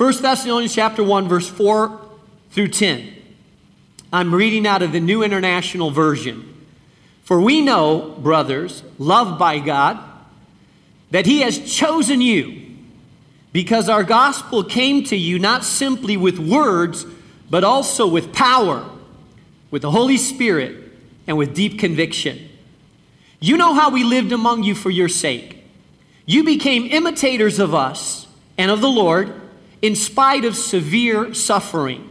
1 Thessalonians chapter 1 verse 4 through 10. I'm reading out of the New International Version. For we know, brothers, loved by God, that he has chosen you because our gospel came to you not simply with words, but also with power, with the Holy Spirit, and with deep conviction. You know how we lived among you for your sake. You became imitators of us and of the Lord in spite of severe suffering.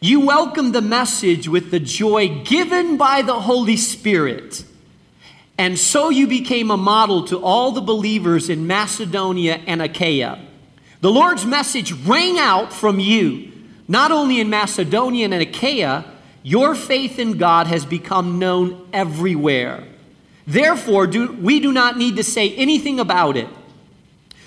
You welcomed the message with the joy given by the Holy Spirit. And so you became a model to all the believers in Macedonia and Achaia. The Lord's message rang out from you, not only in Macedonia and Achaia, your faith in God has become known everywhere. Therefore, do, we do not need to say anything about it.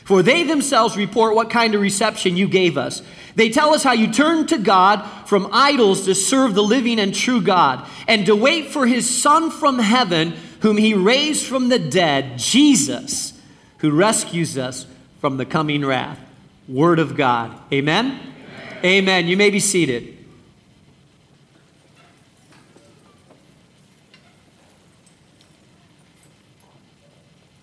For they themselves report what kind of reception you gave us. They tell us how you turned to God from idols to serve the living and true God, and to wait for his Son from heaven, whom he raised from the dead, Jesus, who rescues us from the coming wrath. Word of God. Amen? Amen. Amen. You may be seated.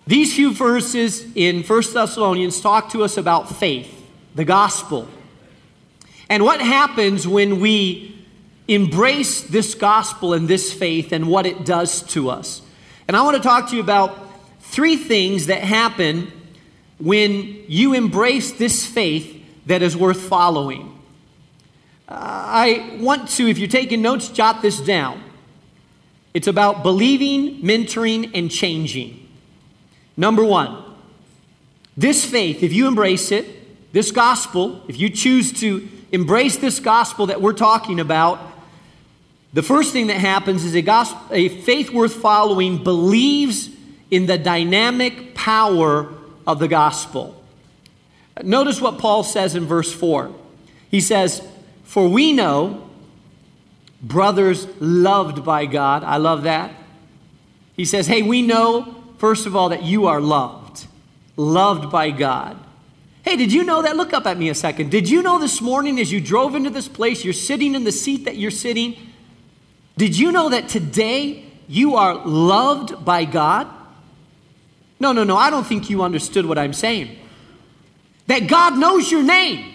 These verses in 1 Thessalonians talk to us about faith, the gospel, and what happens when we embrace this gospel and this faith and what it does to us. And I want to talk to you about three things that happen when you embrace this faith that is worth following. Uh, I want to, if you're taking notes, jot this down. It's about believing, mentoring, and changing. Number one, this faith, if you embrace it, this gospel, if you choose to embrace this gospel that we're talking about, the first thing that happens is a, gospel, a faith worth following believes in the dynamic power of the gospel. Notice what Paul says in verse 4. He says, For we know, brothers loved by God. I love that. He says, Hey, we know First of all, that you are loved, loved by God. Hey, did you know that? Look up at me a second. Did you know this morning as you drove into this place, you're sitting in the seat that you're sitting? Did you know that today you are loved by God? No, no, no, I don't think you understood what I'm saying. That God knows your name,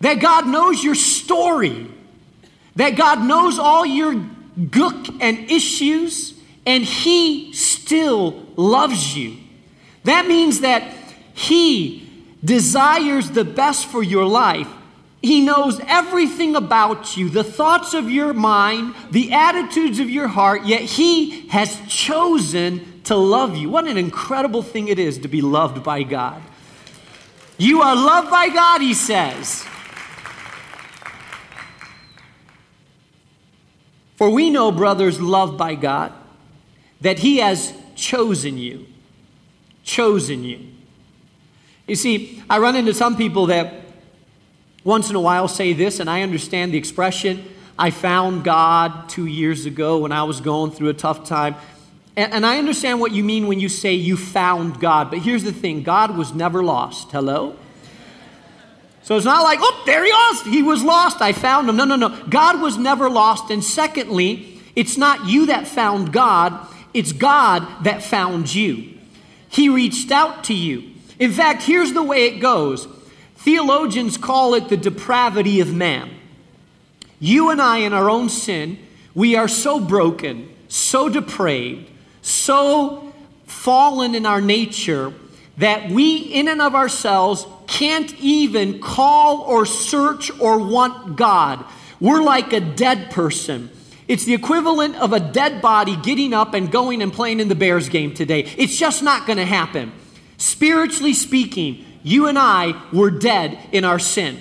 that God knows your story, that God knows all your gook and issues, and He still loves you. That means that He desires the best for your life. He knows everything about you, the thoughts of your mind, the attitudes of your heart, yet He has chosen to love you. What an incredible thing it is to be loved by God. You are loved by God, He says. For we know, brothers, loved by God that He has chosen you. Chosen you. You see, I run into some people that once in a while say this, and I understand the expression. I found God two years ago when I was going through a tough time. And, and I understand what you mean when you say you found God. But here's the thing God was never lost. Hello? So it's not like, oh, there he was. He was lost. I found him. No, no, no. God was never lost. And secondly, it's not you that found God, it's God that found you. He reached out to you. In fact, here's the way it goes theologians call it the depravity of man. You and I, in our own sin, we are so broken, so depraved, so fallen in our nature that we, in and of ourselves, can't even call or search or want God. We're like a dead person. It's the equivalent of a dead body getting up and going and playing in the Bears game today. It's just not going to happen. Spiritually speaking, you and I were dead in our sin.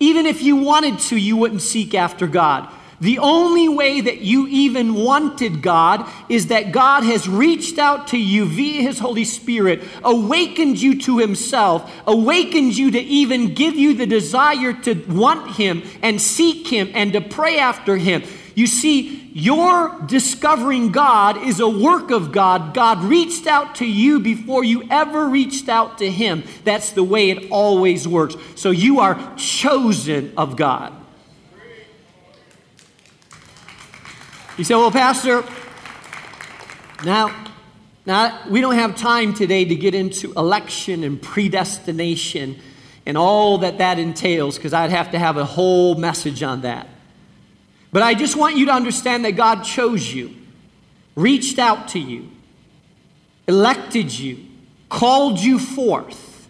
Even if you wanted to, you wouldn't seek after God. The only way that you even wanted God is that God has reached out to you via His Holy Spirit, awakened you to Himself, awakened you to even give you the desire to want Him and seek Him and to pray after Him. You see, your discovering God is a work of God. God reached out to you before you ever reached out to Him. That's the way it always works. So you are chosen of God. You say, well, Pastor, now, now we don't have time today to get into election and predestination and all that that entails because I'd have to have a whole message on that. But I just want you to understand that God chose you, reached out to you, elected you, called you forth,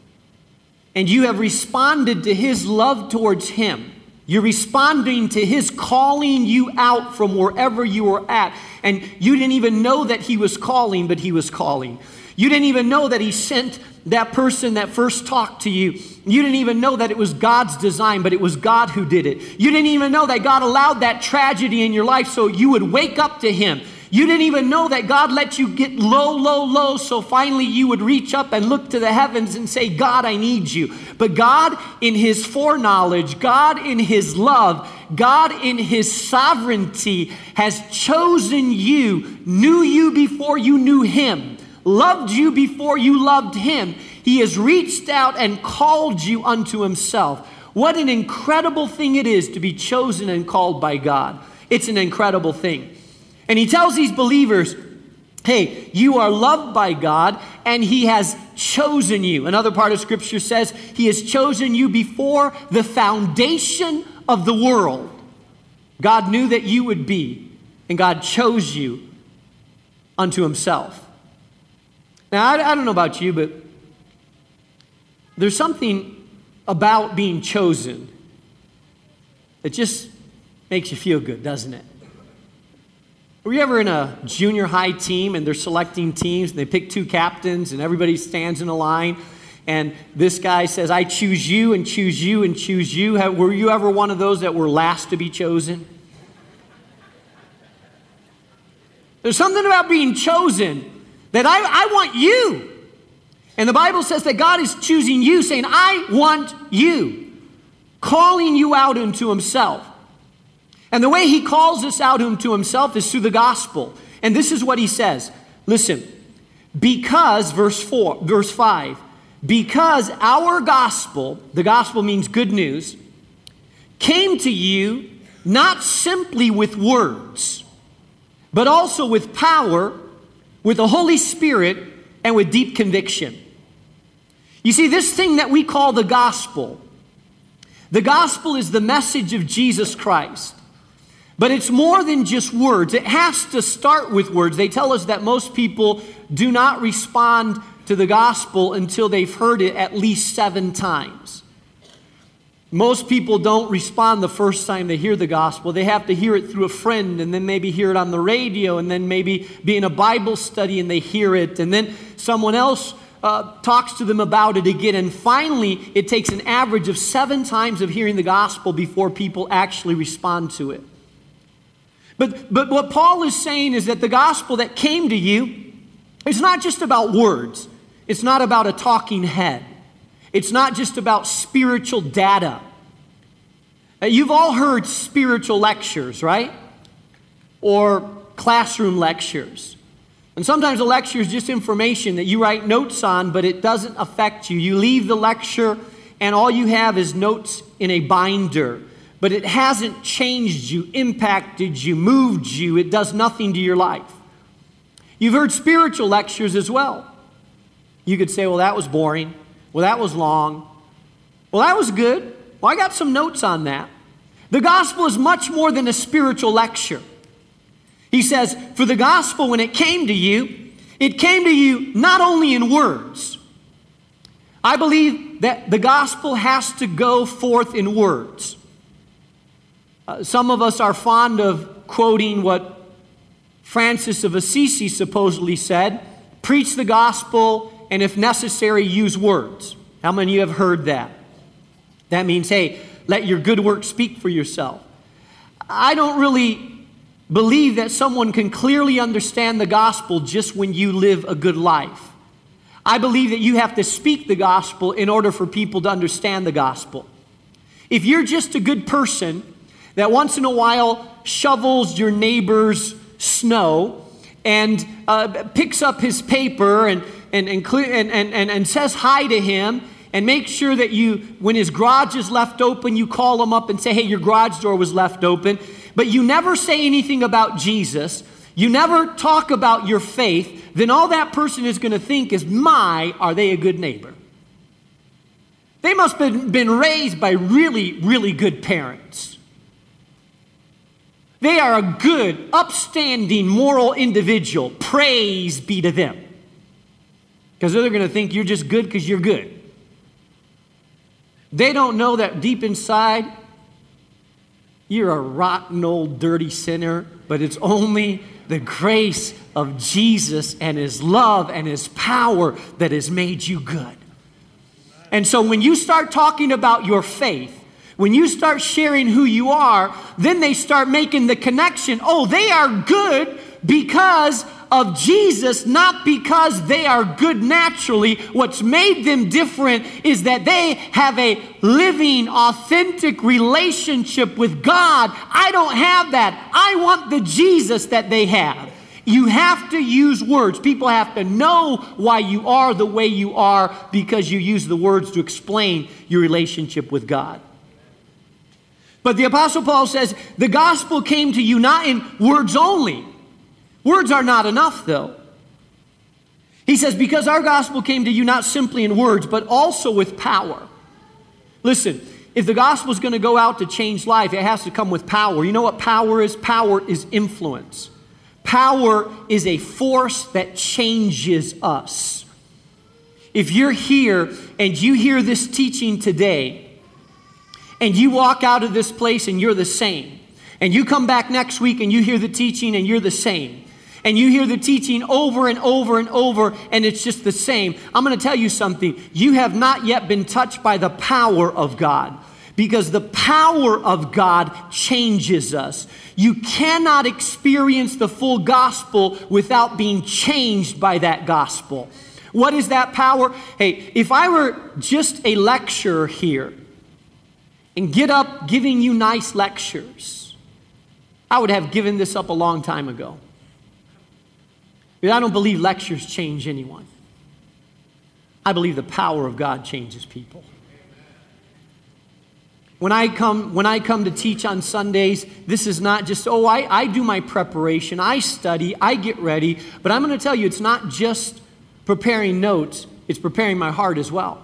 and you have responded to His love towards Him. You're responding to His calling you out from wherever you were at. And you didn't even know that He was calling, but He was calling. You didn't even know that He sent that person that first talked to you. You didn't even know that it was God's design, but it was God who did it. You didn't even know that God allowed that tragedy in your life so you would wake up to Him. You didn't even know that God let you get low, low, low, so finally you would reach up and look to the heavens and say, God, I need you. But God, in His foreknowledge, God, in His love, God, in His sovereignty, has chosen you, knew you before you knew Him, loved you before you loved Him. He has reached out and called you unto Himself. What an incredible thing it is to be chosen and called by God. It's an incredible thing. And he tells these believers, hey, you are loved by God and he has chosen you. Another part of scripture says he has chosen you before the foundation of the world. God knew that you would be, and God chose you unto himself. Now, I, I don't know about you, but there's something about being chosen that just makes you feel good, doesn't it? Were you ever in a junior high team and they're selecting teams and they pick two captains and everybody stands in a line and this guy says, I choose you and choose you and choose you? Were you ever one of those that were last to be chosen? There's something about being chosen that I, I want you. And the Bible says that God is choosing you, saying, I want you, calling you out into Himself. And the way he calls us out to himself is through the gospel. And this is what he says. Listen, because, verse 4, verse 5, because our gospel, the gospel means good news, came to you not simply with words, but also with power, with the Holy Spirit, and with deep conviction. You see, this thing that we call the gospel, the gospel is the message of Jesus Christ. But it's more than just words. It has to start with words. They tell us that most people do not respond to the gospel until they've heard it at least seven times. Most people don't respond the first time they hear the gospel. They have to hear it through a friend and then maybe hear it on the radio and then maybe be in a Bible study and they hear it and then someone else uh, talks to them about it again. And finally, it takes an average of seven times of hearing the gospel before people actually respond to it. But, but what Paul is saying is that the gospel that came to you is not just about words, it's not about a talking head, it's not just about spiritual data. Uh, you've all heard spiritual lectures, right? Or classroom lectures. And sometimes a lecture is just information that you write notes on, but it doesn't affect you. You leave the lecture, and all you have is notes in a binder but it hasn't changed you, impacted you, moved you. It does nothing to your life. You've heard spiritual lectures as well. You could say, well, that was boring. Well, that was long. Well, that was good. Well, I got some notes on that. The gospel is much more than a spiritual lecture. He says, for the gospel, when it came to you, it came to you not only in words. I believe that the gospel has to go forth in words. Uh, some of us are fond of quoting what Francis of Assisi supposedly said preach the gospel, and if necessary, use words. How many of you have heard that? That means, hey, let your good work speak for yourself. I don't really believe that someone can clearly understand the gospel just when you live a good life. I believe that you have to speak the gospel in order for people to understand the gospel. If you're just a good person, that once in a while shovels your neighbor's snow and uh, picks up his paper and, and, and, and, and, and says hi to him and make sure that you, when his garage is left open, you call him up and say, hey, your garage door was left open. But you never say anything about Jesus. You never talk about your faith. Then all that person is going to think is, my, are they a good neighbor? They must have been raised by really, really good parents. They are a good, upstanding, moral individual. Praise be to them. Because they're going to think you're just good because you're good. They don't know that deep inside, you're a rotten old dirty sinner, but it's only the grace of Jesus and His love and His power that has made you good. And so when you start talking about your faith, when you start sharing who you are, then they start making the connection. Oh, they are good because of Jesus, not because they are good naturally. What's made them different is that they have a living, authentic relationship with God. I don't have that. I want the Jesus that they have. You have to use words. People have to know why you are the way you are because you use the words to explain your relationship with God. But the Apostle Paul says the gospel came to you not in words only Words are not enough, though. He says, Because our gospel came to you not simply in words, but also with power. Listen, if the gospel is going to go out to change life, it has to come with power. You know what power is? Power is influence. Power is a force that changes us. If you're here and you hear this teaching today, and you walk out of this place and you're the same, and you come back next week and you hear the teaching and you're the same, and you hear the teaching over and over and over, and it's just the same. I'm going to tell you something. You have not yet been touched by the power of God because the power of God changes us. You cannot experience the full gospel without being changed by that gospel. What is that power? Hey, if I were just a lecturer here and get up giving you nice lectures, I would have given this up a long time ago. Because I don't believe lectures change anyone. I believe the power of God changes people. When I come, when I come to teach on Sundays, this is not just, oh, I, I do my preparation, I study, I get ready, but I'm going to tell you it's not just preparing notes, it's preparing my heart as well.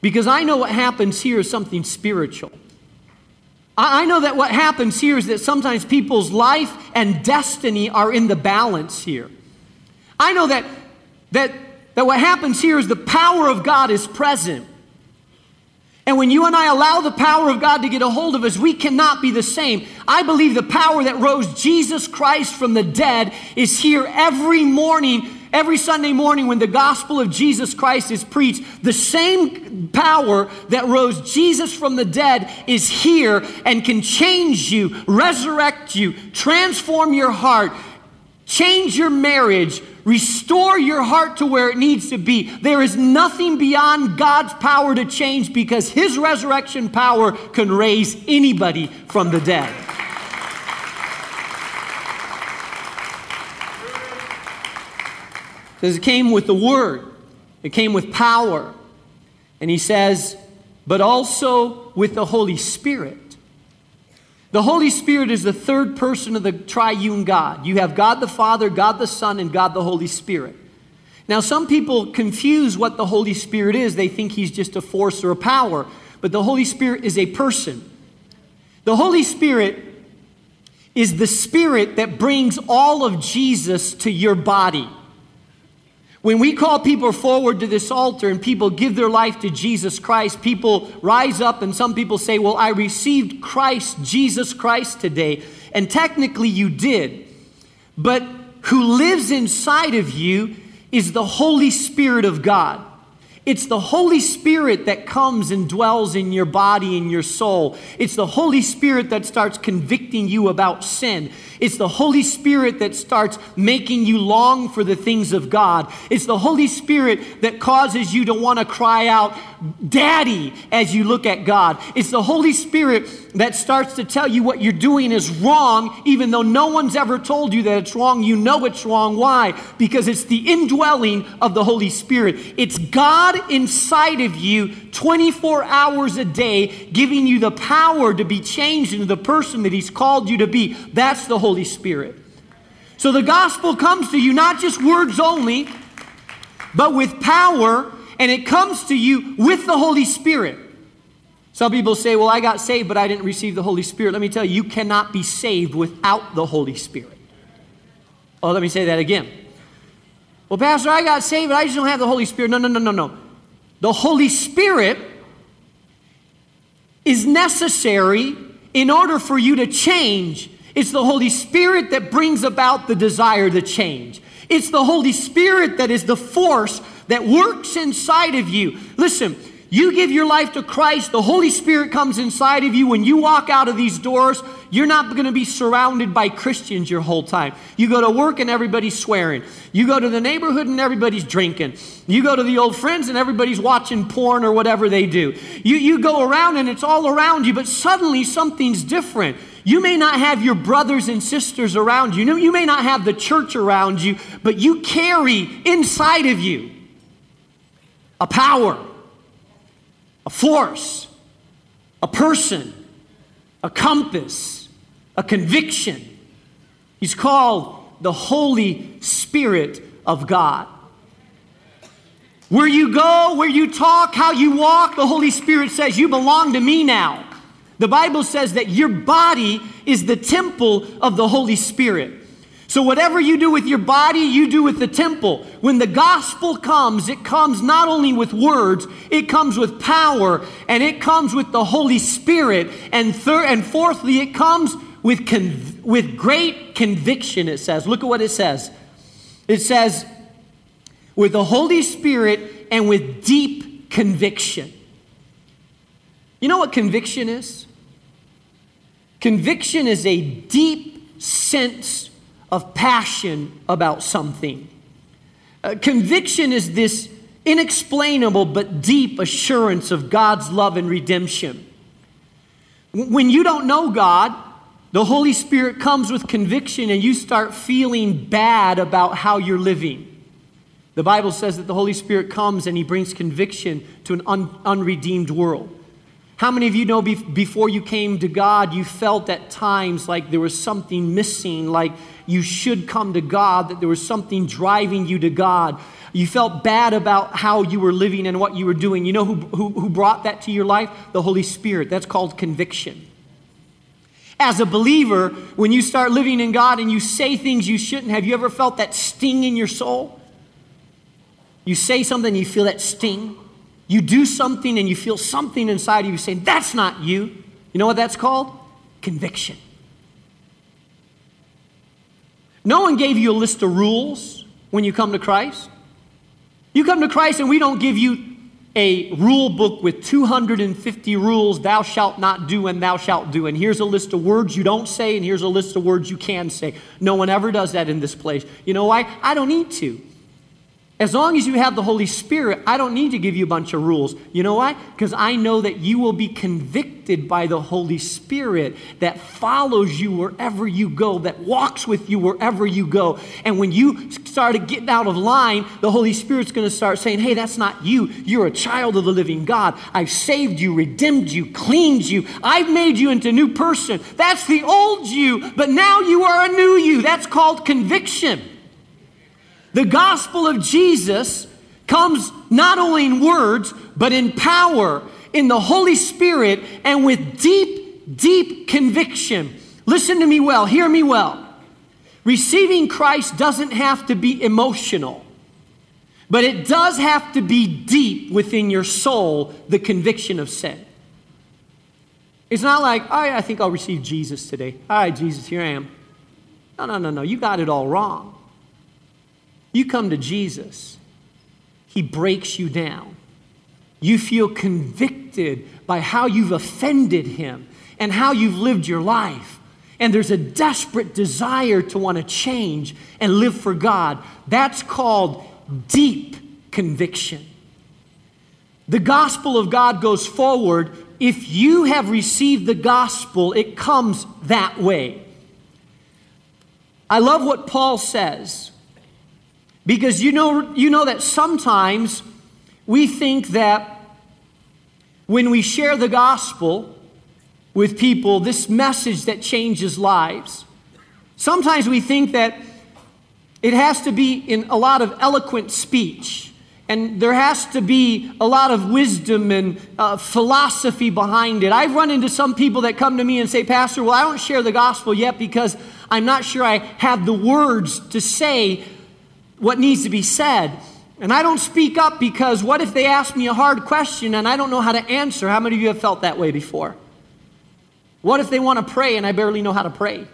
Because I know what happens here is something spiritual. I know that what happens here is that sometimes people's life and destiny are in the balance here. I know that, that, that what happens here is the power of God is present. And when you and I allow the power of God to get a hold of us, we cannot be the same. I believe the power that rose Jesus Christ from the dead is here every morning every Sunday morning when the gospel of Jesus Christ is preached, the same power that rose Jesus from the dead is here and can change you, resurrect you, transform your heart, change your marriage, restore your heart to where it needs to be. There is nothing beyond God's power to change because His resurrection power can raise anybody from the dead. Because it came with the word, it came with power. And he says, but also with the Holy Spirit. The Holy Spirit is the third person of the triune God. You have God the Father, God the Son, and God the Holy Spirit. Now, some people confuse what the Holy Spirit is. They think he's just a force or a power, but the Holy Spirit is a person. The Holy Spirit is the Spirit that brings all of Jesus to your body. When we call people forward to this altar and people give their life to Jesus Christ, people rise up and some people say, Well, I received Christ, Jesus Christ today. And technically you did. But who lives inside of you is the Holy Spirit of God. It's the Holy Spirit that comes and dwells in your body and your soul. It's the Holy Spirit that starts convicting you about sin. It's the Holy Spirit that starts making you long for the things of God. It's the Holy Spirit that causes you to want to cry out, Daddy, as you look at God. It's the Holy Spirit that starts to tell you what you're doing is wrong, even though no one's ever told you that it's wrong. You know it's wrong. Why? Because it's the indwelling of the Holy Spirit. It's God inside of you 24 hours a day, giving you the power to be changed into the person that He's called you to be. That's the Holy Spirit. So the gospel comes to you not just words only, but with power, and it comes to you with the Holy Spirit. Some people say, Well, I got saved, but I didn't receive the Holy Spirit. Let me tell you, you cannot be saved without the Holy Spirit. Oh, let me say that again. Well, Pastor, I got saved, but I just don't have the Holy Spirit. No, no, no, no, no. The Holy Spirit is necessary in order for you to change. It's the Holy Spirit that brings about the desire to change. It's the Holy Spirit that is the force that works inside of you. Listen, you give your life to Christ, the Holy Spirit comes inside of you. When you walk out of these doors, you're not going to be surrounded by Christians your whole time. You go to work and everybody's swearing. You go to the neighborhood and everybody's drinking. You go to the old friends and everybody's watching porn or whatever they do. You, you go around and it's all around you, but suddenly something's different. You may not have your brothers and sisters around you. You may not have the church around you, but you carry inside of you a power a force, a person, a compass, a conviction. He's called the Holy Spirit of God. Where you go, where you talk, how you walk, the Holy Spirit says, You belong to me now. The Bible says that your body is the temple of the Holy Spirit. So, whatever you do with your body, you do with the temple. When the gospel comes, it comes not only with words, it comes with power, and it comes with the Holy Spirit. And, third, and fourthly, it comes with, conv- with great conviction, it says. Look at what it says. It says, with the Holy Spirit and with deep conviction. You know what conviction is? Conviction is a deep sense of passion about something. Uh, conviction is this inexplainable but deep assurance of God's love and redemption. When you don't know God, the Holy Spirit comes with conviction and you start feeling bad about how you're living. The Bible says that the Holy Spirit comes and he brings conviction to an un- unredeemed world. How many of you know before you came to God, you felt at times like there was something missing, like you should come to God, that there was something driving you to God? You felt bad about how you were living and what you were doing. You know who, who, who brought that to your life? The Holy Spirit. That's called conviction. As a believer, when you start living in God and you say things you shouldn't, have you ever felt that sting in your soul? You say something, you feel that sting. You do something and you feel something inside of you saying, That's not you. You know what that's called? Conviction. No one gave you a list of rules when you come to Christ. You come to Christ and we don't give you a rule book with 250 rules, thou shalt not do and thou shalt do. And here's a list of words you don't say, and here's a list of words you can say. No one ever does that in this place. You know why? I don't need to. As long as you have the Holy Spirit, I don't need to give you a bunch of rules. You know why? Because I know that you will be convicted by the Holy Spirit that follows you wherever you go, that walks with you wherever you go. And when you start getting out of line, the Holy Spirit's going to start saying, Hey, that's not you. You're a child of the living God. I've saved you, redeemed you, cleaned you. I've made you into a new person. That's the old you, but now you are a new you. That's called conviction. The gospel of Jesus comes not only in words, but in power, in the Holy Spirit, and with deep, deep conviction. Listen to me well, hear me well. Receiving Christ doesn't have to be emotional, but it does have to be deep within your soul, the conviction of sin. It's not like, all right, I think I'll receive Jesus today. All right, Jesus, here I am. No, no, no, no. You got it all wrong. You come to Jesus, He breaks you down. You feel convicted by how you've offended him and how you've lived your life. And there's a desperate desire to want to change and live for God. That's called deep conviction. The gospel of God goes forward. If you have received the gospel, it comes that way. I love what Paul says because you know, you know that sometimes we think that when we share the gospel with people, this message that changes lives, sometimes we think that it has to be in a lot of eloquent speech. And there has to be a lot of wisdom and uh, philosophy behind it. I've run into some people that come to me and say, Pastor, well, I don't share the gospel yet because I'm not sure I have the words to say what needs to be said. And I don't speak up because what if they ask me a hard question and I don't know how to answer? How many of you have felt that way before? What if they want to pray and I barely know how to pray?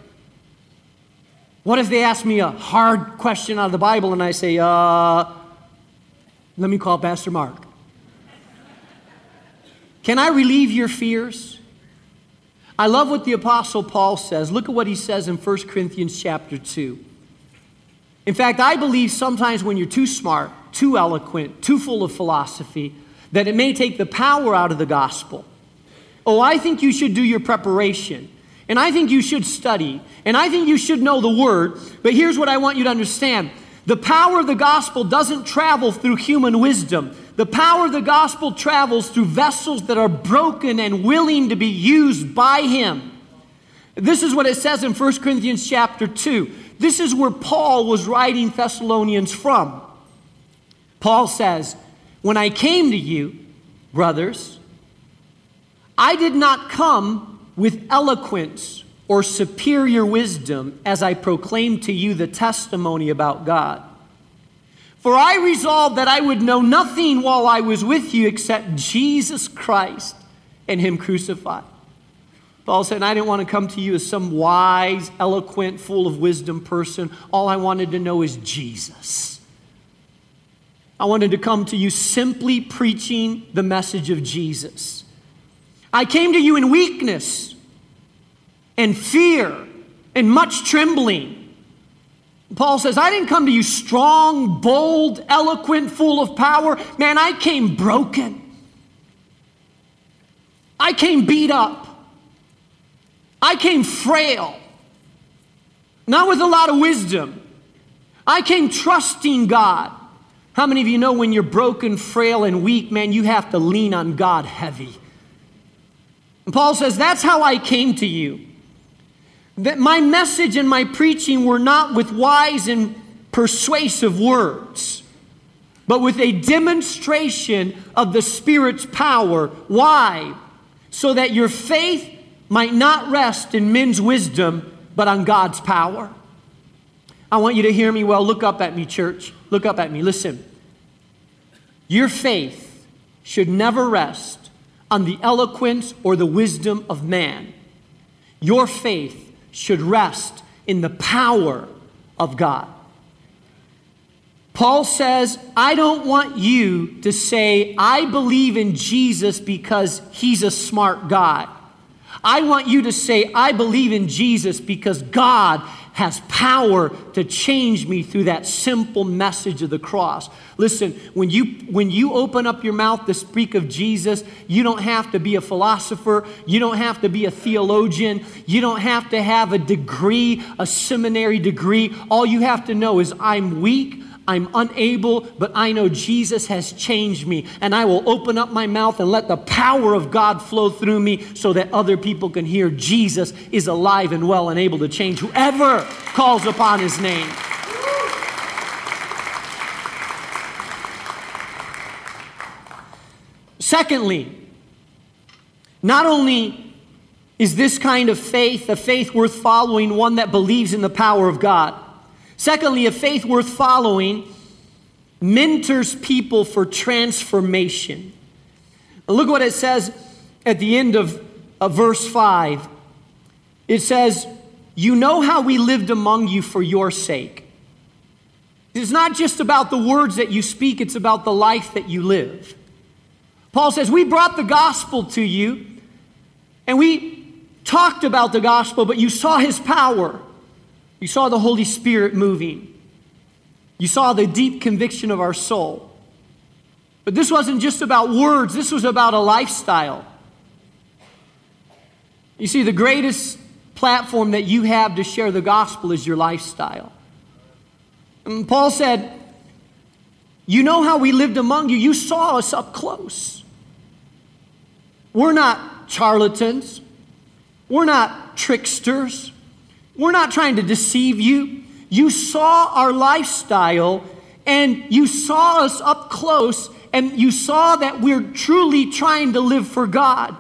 What if they ask me a hard question out of the Bible and I say, uh, let me call Pastor Mark. Can I relieve your fears? I love what the apostle Paul says. Look at what he says in 1 Corinthians chapter 2. In fact, I believe sometimes when you're too smart, too eloquent, too full of philosophy, that it may take the power out of the gospel. Oh, I think you should do your preparation. And I think you should study. And I think you should know the word. But here's what I want you to understand the power of the gospel doesn't travel through human wisdom. The power of the gospel travels through vessels that are broken and willing to be used by him. This is what it says in 1 Corinthians chapter 2. This is where Paul was writing Thessalonians from. Paul says, When I came to you, brothers, I did not come with eloquence or superior wisdom as I proclaim to you the testimony about God. For I resolved that I would know nothing while I was with you except Jesus Christ and Him crucified. Paul said, I didn't want to come to you as some wise, eloquent, full of wisdom person. All I wanted to know is Jesus. I wanted to come to you simply preaching the message of Jesus. I came to you in weakness and fear and much trembling. Paul says, I didn't come to you strong, bold, eloquent, full of power. Man, I came broken. I came beat up. I came frail, not with a lot of wisdom. I came trusting God. How many of you know when you're broken, frail, and weak, man, you have to lean on God heavy? And Paul says, That's how I came to you that my message and my preaching were not with wise and persuasive words, but with a demonstration of the Spirit's power. Why? So that your faith might not rest in men's wisdom, but on God's power. I want you to hear me well. Look up at me, church. Look up at me. Listen. Your faith should never rest on the eloquence or the wisdom of man. Your faith should rest in the power of God. Paul says, I don't want you to say, I believe in Jesus because he's a smart guy. I want you to say, I believe in Jesus because God has power to change me through that simple message of the cross. Listen, when you when you open up your mouth to speak of Jesus, you don't have to be a philosopher, you don't have to be a theologian, you don't have to have a degree, a seminary degree. All you have to know is I'm weak, I'm unable, but I know Jesus has changed me. And I will open up my mouth and let the power of God flow through me so that other people can hear Jesus is alive and well and able to change whoever calls upon his name. Secondly, not only is this kind of faith a faith worth following, one that believes in the power of God. Secondly, a faith worth following mentors people for transformation. Look what it says at the end of, of verse 5. It says, You know how we lived among you for your sake. It's not just about the words that you speak, it's about the life that you live. Paul says, We brought the gospel to you, and we talked about the gospel, but you saw his power. You saw the Holy Spirit moving. You saw the deep conviction of our soul. But this wasn't just about words, this was about a lifestyle. You see, the greatest platform that you have to share the gospel is your lifestyle. And Paul said, You know how we lived among you. You saw us up close. We're not charlatans. We're not tricksters. We're not trying to deceive you. You saw our lifestyle and you saw us up close and you saw that we're truly trying to live for God.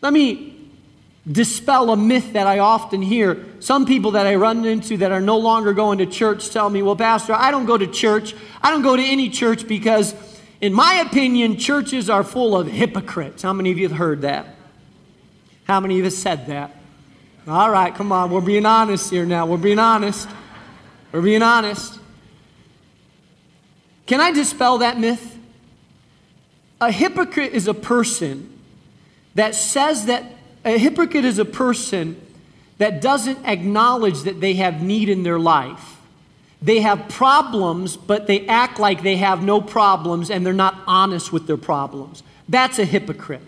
Let me dispel a myth that I often hear. Some people that I run into that are no longer going to church tell me, Well, Pastor, I don't go to church. I don't go to any church because, in my opinion, churches are full of hypocrites. How many of you have heard that? How many of you have said that? All right, come on. We're being honest here now. We're being honest. We're being honest. Can I dispel that myth? A hypocrite is a person that says that a hypocrite is a person that doesn't acknowledge that they have need in their life. They have problems, but they act like they have no problems and they're not honest with their problems. That's a hypocrite.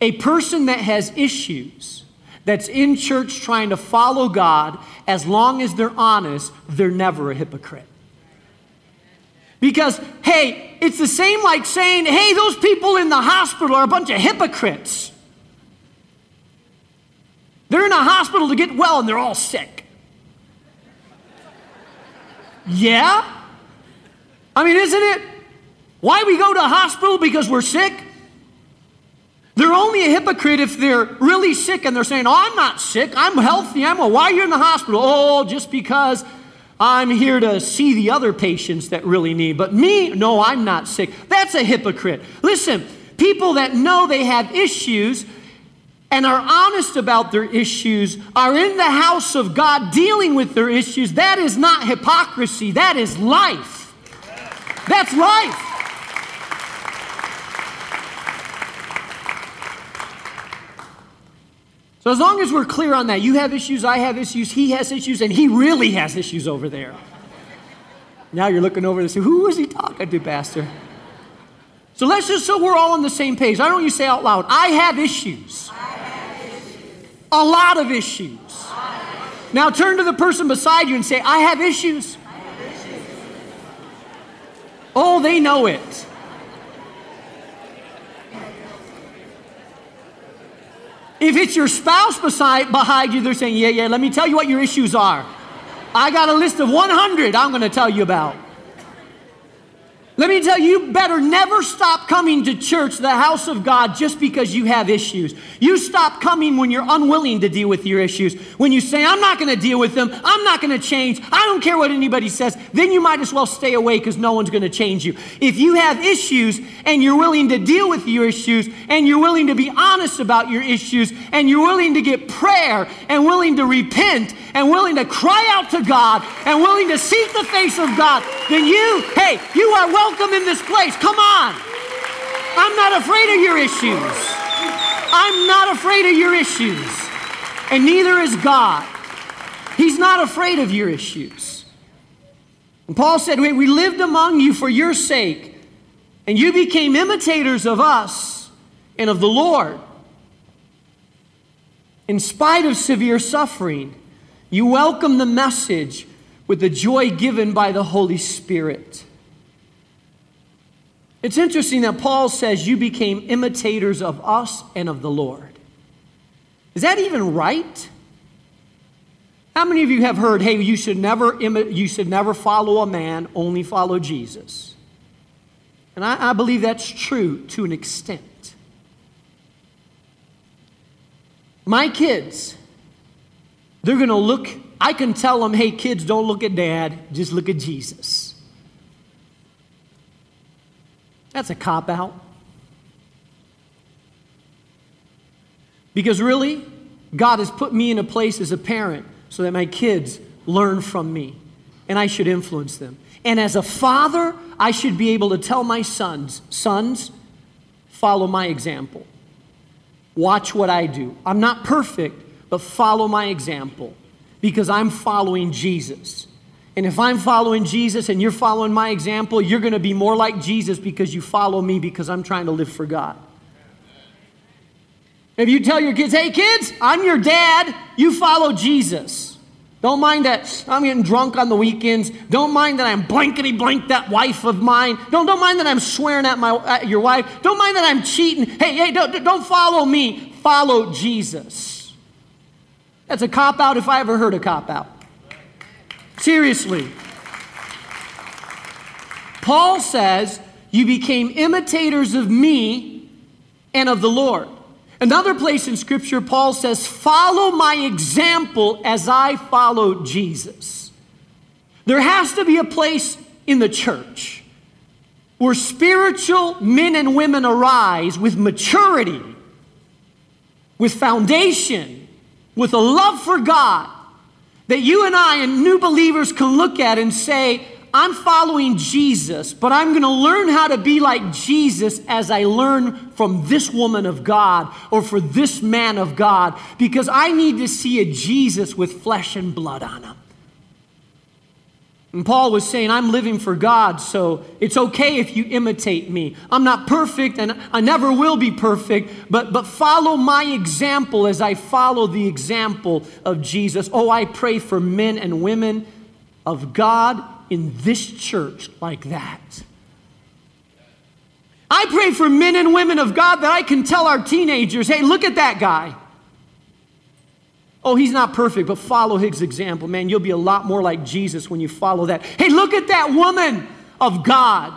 A person that has issues, that's in church trying to follow God, as long as they're honest, they're never a hypocrite. Because, hey, it's the same like saying, hey, those people in the hospital are a bunch of hypocrites. They're in a hospital to get well and they're all sick. Yeah? I mean, isn't it? Why we go to a hospital because we're sick? They're only a hypocrite if they're really sick and they're saying, Oh, I'm not sick. I'm healthy. I'm well. Why are you in the hospital? Oh, just because I'm here to see the other patients that really need. But me, no, I'm not sick. That's a hypocrite. Listen, people that know they have issues and are honest about their issues, are in the house of God dealing with their issues, that is not hypocrisy, that is life. That's life. So, as long as we're clear on that, you have issues, I have issues, he has issues, and he really has issues over there. Now you're looking over and say, Who is he talking to, Pastor? So let's just so we're all on the same page. I don't you say out loud, I have issues. A lot of issues. Now turn to the person beside you and say, I have issues. Oh, they know it. If it's your spouse beside, behind you, they're saying, Yeah, yeah, let me tell you what your issues are. I got a list of 100 I'm going to tell you about. Let me tell you, you better never stop coming to church, the house of God, just because you have issues. You stop coming when you're unwilling to deal with your issues. When you say, I'm not going to deal with them, I'm not going to change, I don't care what anybody says, then you might as well stay away because no one's going to change you. If you have issues and you're willing to deal with your issues and you're willing to be honest about your issues and you're willing to get prayer and willing to repent and willing to cry out to God and willing to seek the face of God, then you, hey, you are welcome in this place. Come on. I'm not afraid of your issues. I'm not afraid of your issues. And neither is God. He's not afraid of your issues. And Paul said, We lived among you for your sake, and you became imitators of us and of the Lord. In spite of severe suffering, you welcome the message with the joy given by the Holy Spirit. It's interesting that Paul says you became imitators of us and of the Lord. Is that even right? How many of you have heard, hey, you should never, you should never follow a man, only follow Jesus? And I, I believe that's true to an extent. My kids, they're going to look, I can tell them, hey, kids, don't look at dad, just look at Jesus. That's a cop out. Because really, God has put me in a place as a parent so that my kids learn from me. and I should influence them. And as a father, I should be able to tell my sons, sons, follow my example. Watch what I do. I'm not perfect, but follow my example because I'm following Jesus. And if I'm following Jesus and you're following my example, you're going to be more like Jesus because you follow me because I'm trying to live for God. If you tell your kids, hey kids, I'm your dad, you follow Jesus. Don't mind that I'm getting drunk on the weekends. Don't mind that I'm blankety blank that wife of mine. Don't, don't mind that I'm swearing at, my, at your wife. Don't mind that I'm cheating. Hey, hey, don't, don't follow me. Follow Jesus. That's a cop out if I ever heard a cop out. Seriously. Paul says, You became imitators of me and of the Lord. Another place in Scripture, Paul says, Follow my example as I follow Jesus. There has to be a place in the church where spiritual men and women arise with maturity, with foundation, with a love for God, that you and I and new believers can look at and say, I'm following Jesus, but I'm going to learn how to be like Jesus as I learn from this woman of God or for this man of God because I need to see a Jesus with flesh and blood on him. And Paul was saying, I'm living for God, so it's okay if you imitate me. I'm not perfect and I never will be perfect, but, but follow my example as I follow the example of Jesus. Oh, I pray for men and women of God in this church like that. I pray for men and women of God that I can tell our teenagers, hey, look at that guy. Oh, he's not perfect, but follow his example. Man, you'll be a lot more like Jesus when you follow that. Hey, look at that woman of God.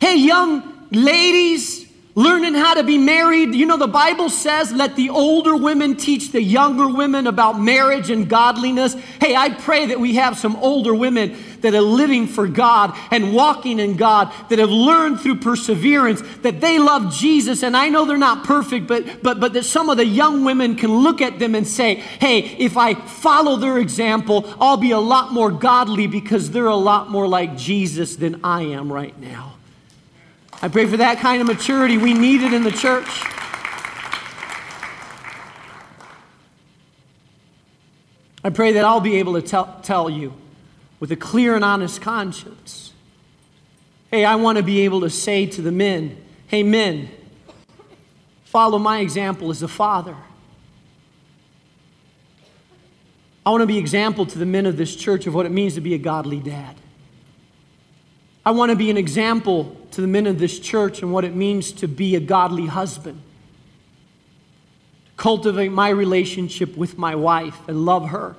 Hey, young ladies, learning how to be married. You know, the Bible says, let the older women teach the younger women about marriage and godliness. Hey, I pray that we have some older women that are living for God and walking in God, that have learned through perseverance that they love Jesus. And I know they're not perfect, but, but, but that some of the young women can look at them and say, hey, if I follow their example, I'll be a lot more godly because they're a lot more like Jesus than I am right now. I pray for that kind of maturity. We need it in the church. I pray that I'll be able to tell, tell you with a clear and honest conscience hey, I want to be able to say to the men, hey, men, follow my example as a father. I want to be example to the men of this church of what it means to be a godly dad. I want to be an example to the men of this church and what it means to be a godly husband. Cultivate my relationship with my wife and love her.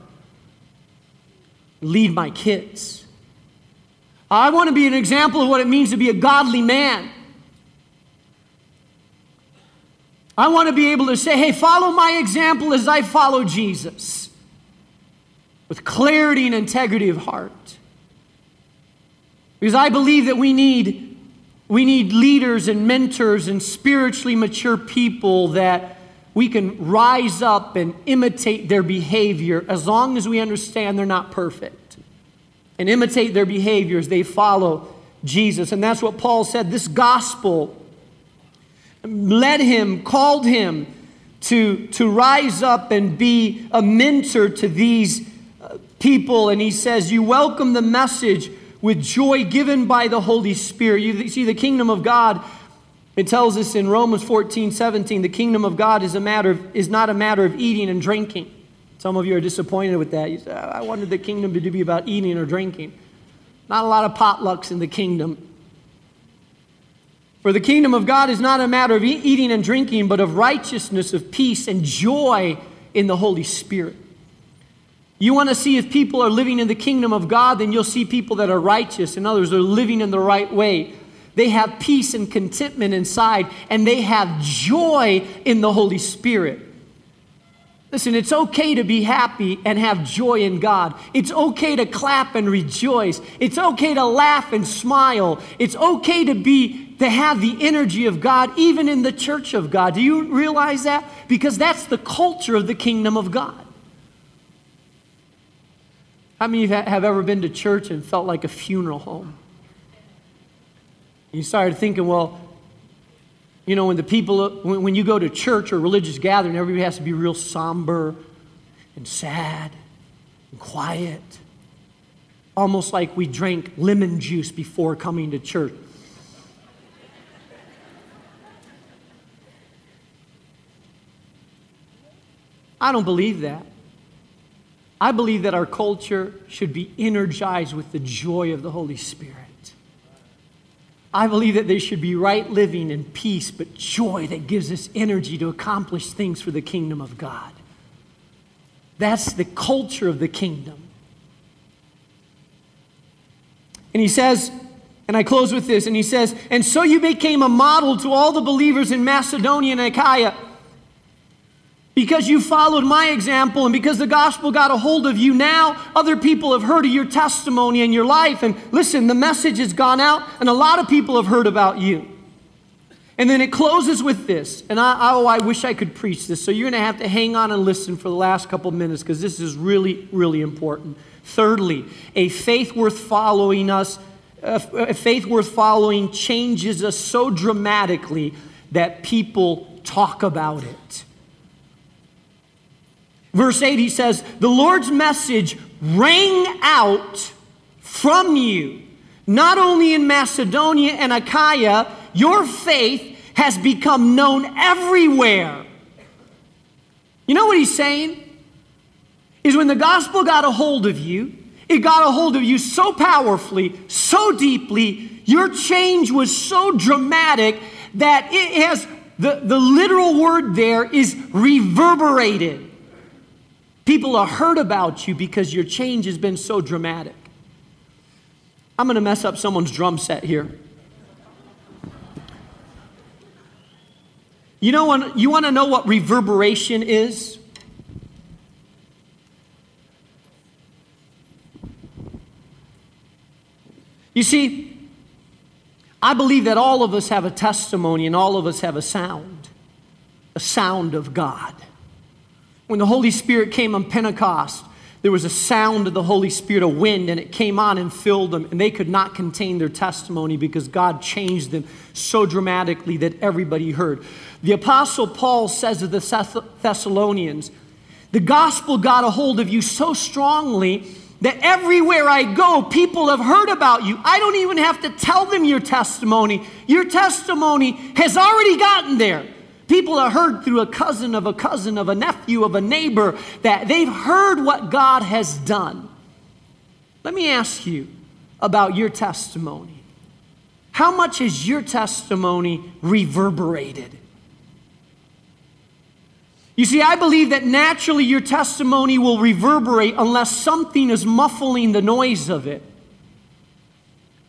Lead my kids. I want to be an example of what it means to be a godly man. I want to be able to say, hey, follow my example as I follow Jesus with clarity and integrity of heart. Because I believe that we need, we need leaders and mentors and spiritually mature people that we can rise up and imitate their behavior as long as we understand they're not perfect. And imitate their behavior as they follow Jesus. And that's what Paul said. This gospel led him, called him to, to rise up and be a mentor to these uh, people. And he says, You welcome the message with joy given by the Holy Spirit. You see, the kingdom of God, it tells us in Romans 14, 17, the kingdom of God is, a matter of, is not a matter of eating and drinking. Some of you are disappointed with that. You say, I wanted the kingdom to be about eating or drinking. Not a lot of potlucks in the kingdom. For the kingdom of God is not a matter of eating and drinking, but of righteousness, of peace, and joy in the Holy Spirit. You want to see if people are living in the kingdom of God, then you'll see people that are righteous and others are living in the right way. They have peace and contentment inside, and they have joy in the Holy Spirit. Listen, it's okay to be happy and have joy in God. It's okay to clap and rejoice. It's okay to laugh and smile. It's okay to be to have the energy of God even in the church of God. Do you realize that? Because that's the culture of the kingdom of God. How many of you have ever been to church and felt like a funeral home? You started thinking, well, you know, when the people, when, when you go to church or religious gathering, everybody has to be real somber and sad and quiet. Almost like we drank lemon juice before coming to church. I don't believe that. I believe that our culture should be energized with the joy of the Holy Spirit. I believe that there should be right living and peace, but joy that gives us energy to accomplish things for the kingdom of God. That's the culture of the kingdom. And he says, and I close with this, and he says, And so you became a model to all the believers in Macedonia and Achaia because you followed my example and because the gospel got a hold of you, now other people have heard of your testimony and your life. And listen, the message has gone out, and a lot of people have heard about you. And then it closes with this. And I, oh, I wish I could preach this. So you're going to have to hang on and listen for the last couple minutes because this is really, really important. Thirdly, a faith worth following us, a faith worth following changes us so dramatically that people talk about it. Verse 8, he says, The Lord's message rang out from you, not only in Macedonia and Achaia, your faith has become known everywhere. You know what he's saying? Is when the gospel got a hold of you, it got a hold of you so powerfully, so deeply, your change was so dramatic that it has the, the literal word there is reverberated. People have heard about you because your change has been so dramatic. I'm going to mess up someone's drum set here. You know, when, you want to know what reverberation is? You see, I believe that all of us have a testimony and all of us have a sound, a sound of God. When the Holy Spirit came on Pentecost, there was a sound of the Holy Spirit, a wind, and it came on and filled them, and they could not contain their testimony because God changed them so dramatically that everybody heard. The Apostle Paul says of the Thessalonians, The gospel got a hold of you so strongly that everywhere I go, people have heard about you. I don't even have to tell them your testimony. Your testimony has already gotten there. People have heard through a cousin of a cousin of a nephew of a neighbor that they've heard what God has done. Let me ask you about your testimony. How much has your testimony reverberated? You see, I believe that naturally your testimony will reverberate unless something is muffling the noise of it.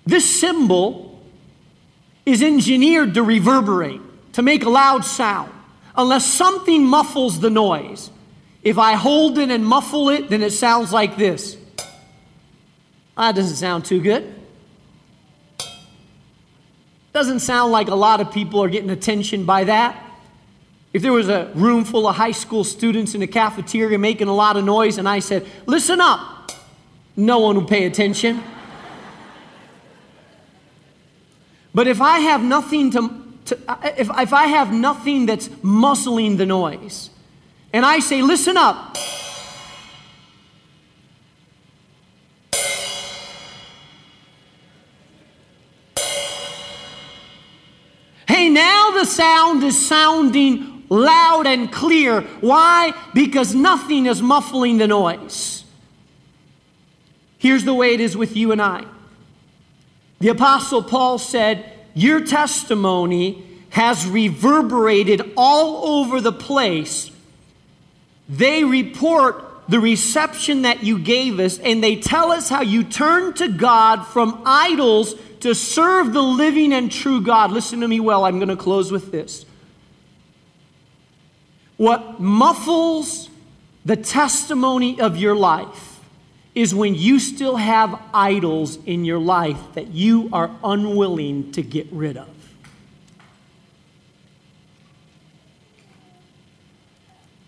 This cymbal is engineered to reverberate to make a loud sound unless something muffles the noise. If I hold it and muffle it, then it sounds like this. Ah, that doesn't sound too good. Doesn't sound like a lot of people are getting attention by that. If there was a room full of high school students in a cafeteria making a lot of noise and I said, listen up, no one would pay attention. but if I have nothing to to, if, if I have nothing that's muscling the noise, and I say, listen up. Hey, now the sound is sounding loud and clear. Why? Because nothing is muffling the noise. Here's the way it is with you and I. The Apostle Paul said, your testimony has reverberated all over the place. They report the reception that you gave us, and they tell us how you turned to God from idols to serve the living and true God. Listen to me well, I'm going to close with this. What muffles the testimony of your life is when you still have idols in your life that you are unwilling to get rid of.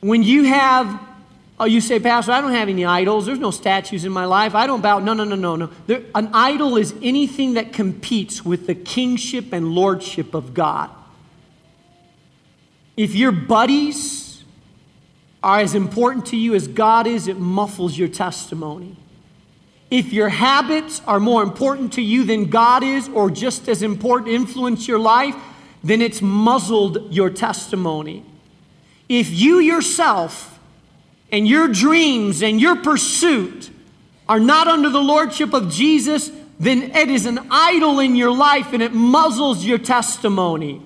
When you have Oh, you say, Pastor, I don't have any idols. There's no statues in my life. I don't bow. No, no, no, no, no. There, an idol is anything that competes with the kingship and lordship of God. If your buddies are as important to you as God is, it muffles your testimony. If your habits are more important to you than God is, or just as important influence your life, then it's muzzled your testimony. If you yourself and your dreams and your pursuit are not under the lordship of Jesus, then it is an idol in your life and it muzzles your testimony.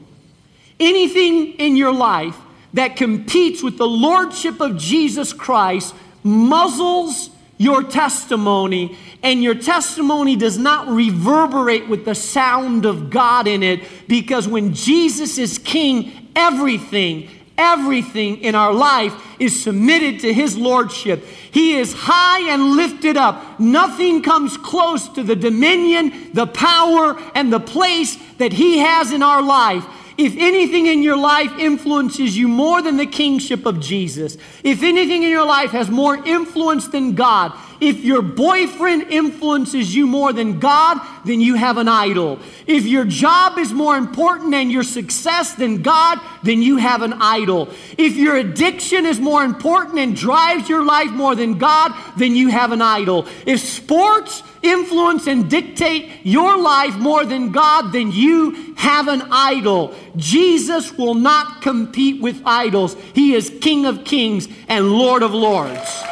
Anything in your life that competes with the lordship of Jesus Christ muzzles your testimony, and your testimony does not reverberate with the sound of God in it because when Jesus is king, everything Everything in our life is submitted to His Lordship. He is high and lifted up. Nothing comes close to the dominion, the power, and the place that He has in our life. If anything in your life influences you more than the kingship of Jesus, if anything in your life has more influence than God, if your boyfriend influences you more than God, then you have an idol. If your job is more important than your success than God, then you have an idol. If your addiction is more important and drives your life more than God, then you have an idol. If sports influence and dictate your life more than God, then you have an idol. Jesus will not compete with idols. He is King of kings and Lord of lords.